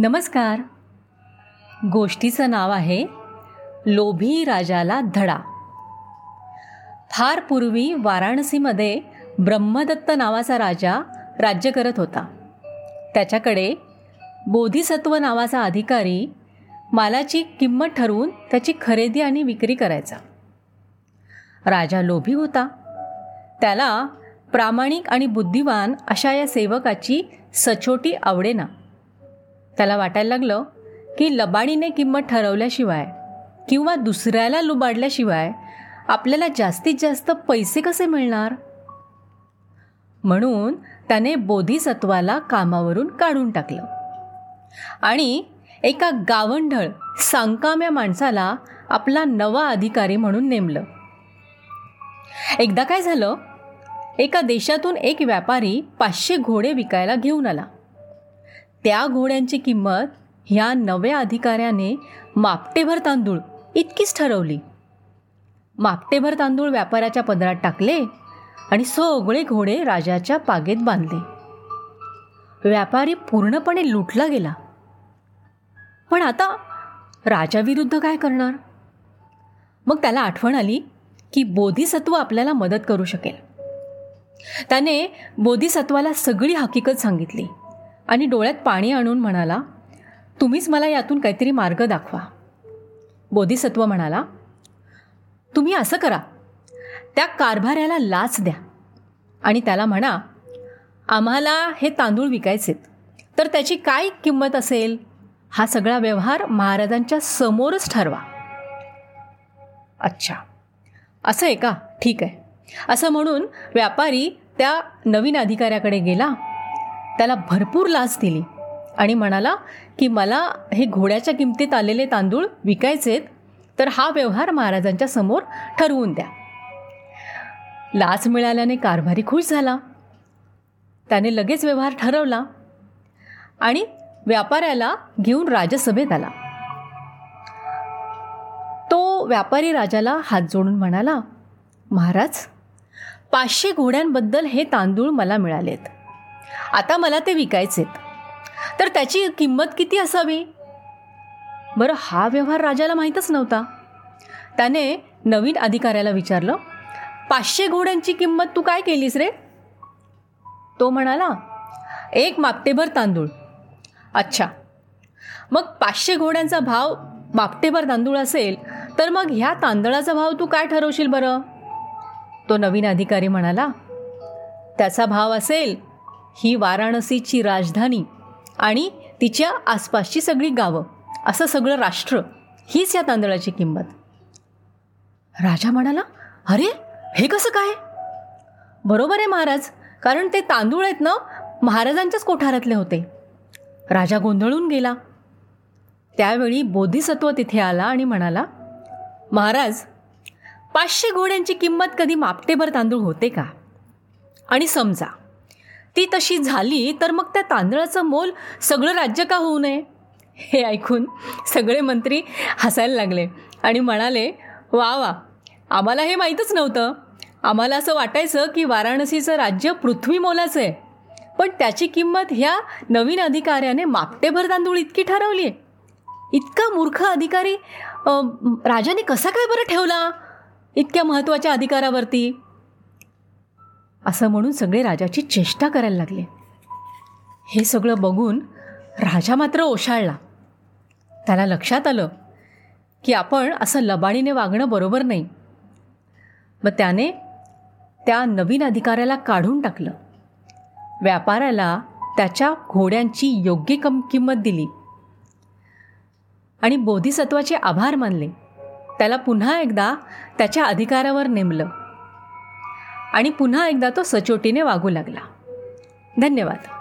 नमस्कार. गोष्टीचं नाव आहे लोभी राजाला धडा. फार पूर्वी वाराणसीमध्ये ब्रह्मदत्त नावाचा राजा राज्य करत होता. त्याच्याकडे बोधिसत्व नावाचा अधिकारी मालाची किंमत ठरवून त्याची खरेदी आणि विक्री करायचा. राजा लोभी होता. त्याला प्रामाणिक आणि बुद्धिवान अशा या सेवकाची सचोटी आवडेना. त्याला वाटायला लागलं की लबाडीने किंमत ठरवल्याशिवाय किंवा दुसऱ्याला लुबाडल्याशिवाय आपल्याला जास्तीत जास्त पैसे कसे मिळणार? म्हणून त्याने बोधिसत्वाला कामावरून काढून टाकलं. आणि एका गावंढळ सांकाम्या माणसाला आपला नवा अधिकारी म्हणून नेमलं. एकदा काय झालं? एका देशातून एक व्यापारी पाचशे घोडे विकायला घेऊन आला. त्या घोड्यांची किंमत ह्या नव्या अधिकाऱ्याने मापटेभर तांदूळ इतकीच ठरवली. मापटेभर तांदूळ व्यापाऱ्याच्या पदरात टाकले आणि सगळे घोडे राजाच्या पागेत बांधले. व्यापारी पूर्णपणे लुटला गेला. पण आता राजाविरुद्ध काय करणार? मग त्याला आठवण आली की बोधिसत्व आपल्याला मदत करू शकेल. त्याने बोधिसत्वाला सगळी हकीकत सांगितली. आणि डोळ्यात पाणी आणून म्हणाला तुम्हीच मला यातून काहीतरी मार्ग दाखवा. बोधिसत्व म्हणाला तुम्ही असं करा. त्या कारभाऱ्याला लाच द्या. आणि त्याला म्हणा आम्हाला हे तांदूळ विकायचेत. तर त्याची काय किंमत असेल? हा सगळा व्यवहार महाराजांच्या समोरच ठरवा. अच्छा. असं आहे का? ठीक आहे. असं म्हणून व्यापारी त्या नवीन अधिकाऱ्याकडे गेला त्याला भरपूर लाच दिली. आणि म्हणाला की मला हे घोड्याच्या किमतीत आलेले तांदूळ विकायचेत तर हा व्यवहार महाराजांच्या समोर ठरवून द्या. लाच मिळाल्याने कारभारी खुश झाला. त्याने लगेच व्यवहार ठरवला आणि व्यापाऱ्याला घेऊन राजसभेत आला. तो व्यापारी राजाला हात जोडून म्हणाला महाराज पाचशे घोड्यांबद्दल हे तांदूळ मला मिळालेत. आता मला ते विकायचे तर त्याची किंमत किती असावी? बरं हा व्यवहार राजाला माहीतच नव्हता. त्याने नवीन अधिकाऱ्याला विचारलं पाचशे घोड्यांची किंमत तू काय केलीस रे? तो म्हणाला एक मापटेभर तांदूळ. अच्छा. मग पाचशे घोड्यांचा भाव मापटेभर तांदूळ असेल तर मग ह्या तांदळाचा भाव तू काय ठरवशील बरं? तो नवीन अधिकारी म्हणाला त्याचा भाव असेल ही वाराणसीची राजधानी आणि तिच्या आसपासची सगळी गावं. असं सगळं राष्ट्र हीच या तांदळाची किंमत. राजा म्हणाला अरे हे कसं काय? बरोबर आहे महाराज कारण ते तांदूळ आहेत ना महाराजांच्याच कोठारातले होते. राजा गोंधळून गेला. त्यावेळी बोधिसत्व तिथे आला आणि म्हणाला महाराज पाचशे घोड्यांची किंमत कधी मापटेभर तांदूळ होते का? आणि समजा ती तशी झाली तर मग त्या तांदळाचं मोल सगळं राज्य का होऊ नये? हे ऐकून सगळे मंत्री हसायला लागले आणि म्हणाले वा वा आम्हाला हे माहीतच नव्हतं. आम्हाला असं वाटायचं की वाराणसीचं राज्य पृथ्वी मोलाचं आहे. पण त्याची किंमत ह्या नवीन अधिकाऱ्याने मापटेभर तांदूळ इतकी ठरवली आहे. इतका मूर्ख अधिकारी राजाने कसा काय बरं ठेवला इतक्या महत्त्वाच्या अधिकारावरती? असं म्हणून सगळे राजाची चेष्टा करायला लागले. हे सगळं बघून राजा मात्र ओशाळला. त्याला लक्षात आलं की आपण असं लबाडीने वागणं बरोबर नाही. मग त्याने त्या नवीन अधिकाऱ्याला काढून टाकलं. व्यापाऱ्याला त्याच्या घोड्यांची योग्य कम किंमत दिली. आणि बोधिसत्वाचे आभार मानले. त्याला पुन्हा एकदा त्याच्या अधिकारावर नेमलं. आणि पुन्हा एकदा तो सचोटीने वागू लागला. धन्यवाद.